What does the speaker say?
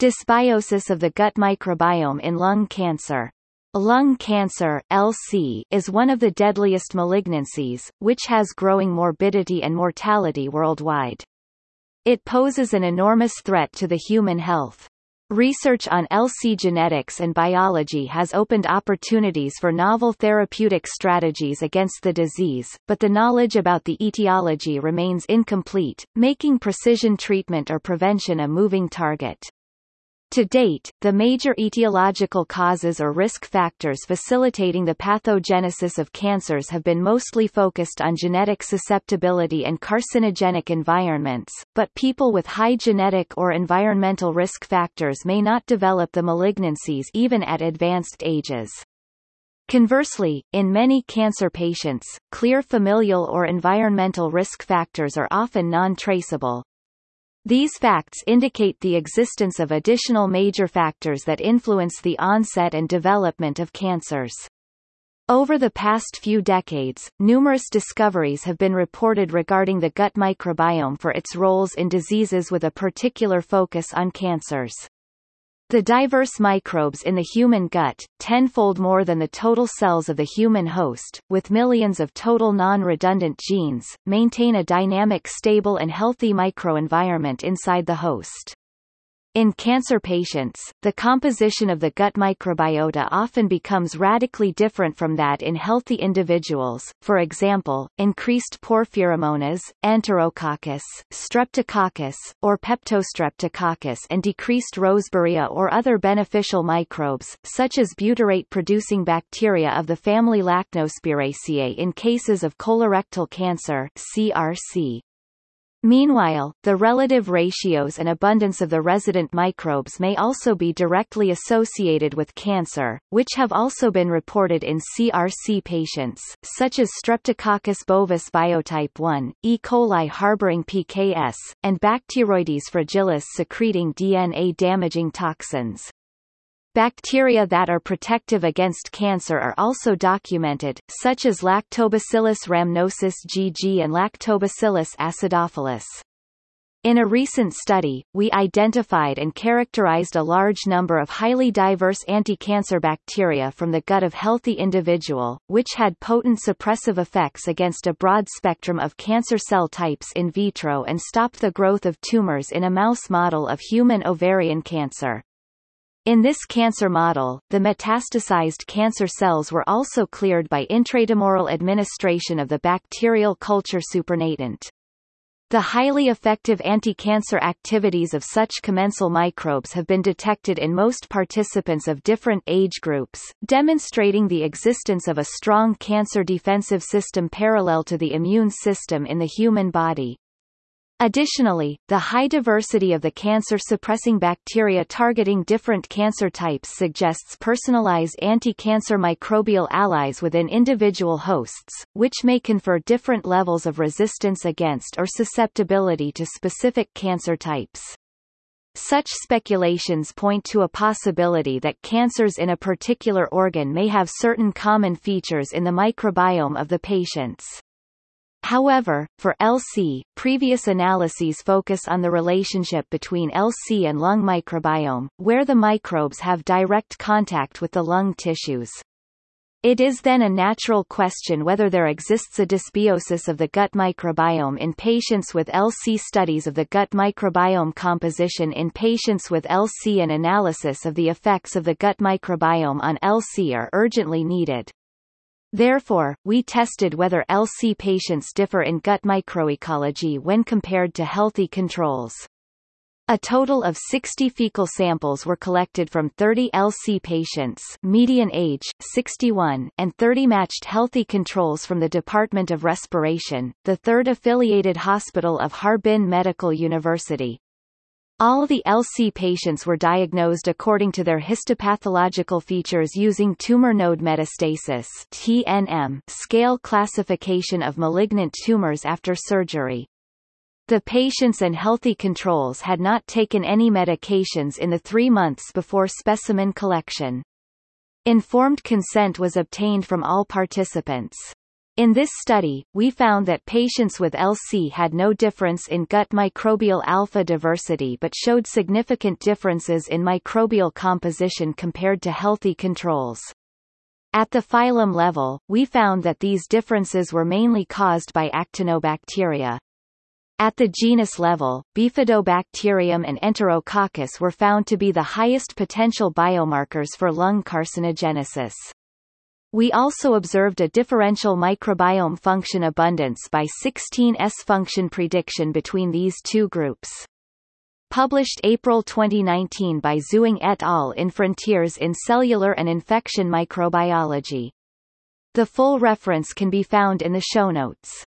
Dysbiosis of the gut microbiome in lung cancer. Lung cancer LC, is one of the deadliest malignancies, which has growing morbidity and mortality worldwide. It poses an enormous threat to the human health. Research on LC genetics and biology has opened opportunities for novel therapeutic strategies against the disease, but the knowledge about the etiology remains incomplete, making precision treatment or prevention a moving target. To date, the major etiological causes or risk factors facilitating the pathogenesis of cancers have been mostly focused on genetic susceptibility and carcinogenic environments, but people with high genetic or environmental risk factors may not develop the malignancies even at advanced ages. Conversely, in many cancer patients, clear familial or environmental risk factors are often non-traceable, these facts indicate the existence of additional major factors that influence the onset and development of cancers. Over the past few decades, numerous discoveries have been reported regarding the gut microbiome for its roles in diseases with a particular focus on cancers. The diverse microbes in the human gut, tenfold more than the total cells of the human host, with millions of total non-redundant genes, maintain a dynamic stable and healthy microenvironment inside the host. In cancer patients, the composition of the gut microbiota often becomes radically different from that in healthy individuals, for example, increased porphyromonas, enterococcus, streptococcus, or peptostreptococcus and decreased roseburia or other beneficial microbes, such as butyrate-producing bacteria of the family Lachnospiraceae in cases of colorectal cancer CRC. Meanwhile, the relative ratios and abundance of the resident microbes may also be directly associated with cancer, which have also been reported in CRC patients, such as Streptococcus bovis biotype 1, E. coli harboring PKS, and Bacteroides fragilis secreting DNA-damaging toxins. Bacteria that are protective against cancer are also documented, such as Lactobacillus rhamnosus GG and Lactobacillus acidophilus. In a recent study, we identified and characterized a large number of highly diverse anti-cancer bacteria from the gut of healthy individual, which had potent suppressive effects against a broad spectrum of cancer cell types in vitro and stopped the growth of tumors in a mouse model of human ovarian cancer. In this cancer model, the metastasized cancer cells were also cleared by intratumoral administration of the bacterial culture supernatant. The highly effective anti-cancer activities of such commensal microbes have been detected in most participants of different age groups, demonstrating the existence of a strong cancer defensive system parallel to the immune system in the human body. Additionally, the high diversity of the cancer-suppressing bacteria targeting different cancer types suggests personalized anti-cancer microbial allies within individual hosts, which may confer different levels of resistance against or susceptibility to specific cancer types. Such speculations point to a possibility that cancers in a particular organ may have certain common features in the microbiome of the patients. However, for LC, previous analyses focus on the relationship between LC and lung microbiome, where the microbes have direct contact with the lung tissues. It is then a natural question whether there exists a dysbiosis of the gut microbiome in patients with LC studies of the gut microbiome composition in patients with LC and analysis of the effects of the gut microbiome on LC are urgently needed. Therefore, we tested whether LC patients differ in gut microecology when compared to healthy controls. A total of 60 fecal samples were collected from 30 LC patients median age, 61, and 30 matched healthy controls from the Department of Respiration, the third affiliated hospital of Harbin Medical University. All the LC patients were diagnosed according to their histopathological features using tumor node metastasis TNM scale classification of malignant tumors after surgery. The patients and healthy controls had not taken any medications in the three months before specimen collection. Informed consent was obtained from all participants. In this study, we found that patients with LC had no difference in gut microbial alpha diversity but showed significant differences in microbial composition compared to healthy controls. At the phylum level, we found that these differences were mainly caused by actinobacteria. At the genus level, Bifidobacterium and Enterococcus were found to be the highest potential biomarkers for lung carcinogenesis. We also observed a differential microbiome function abundance by 16S function prediction between these two groups. Published April 2019 by Zhuang et al. in Frontiers in Cellular and Infection Microbiology. The full reference can be found in the show notes.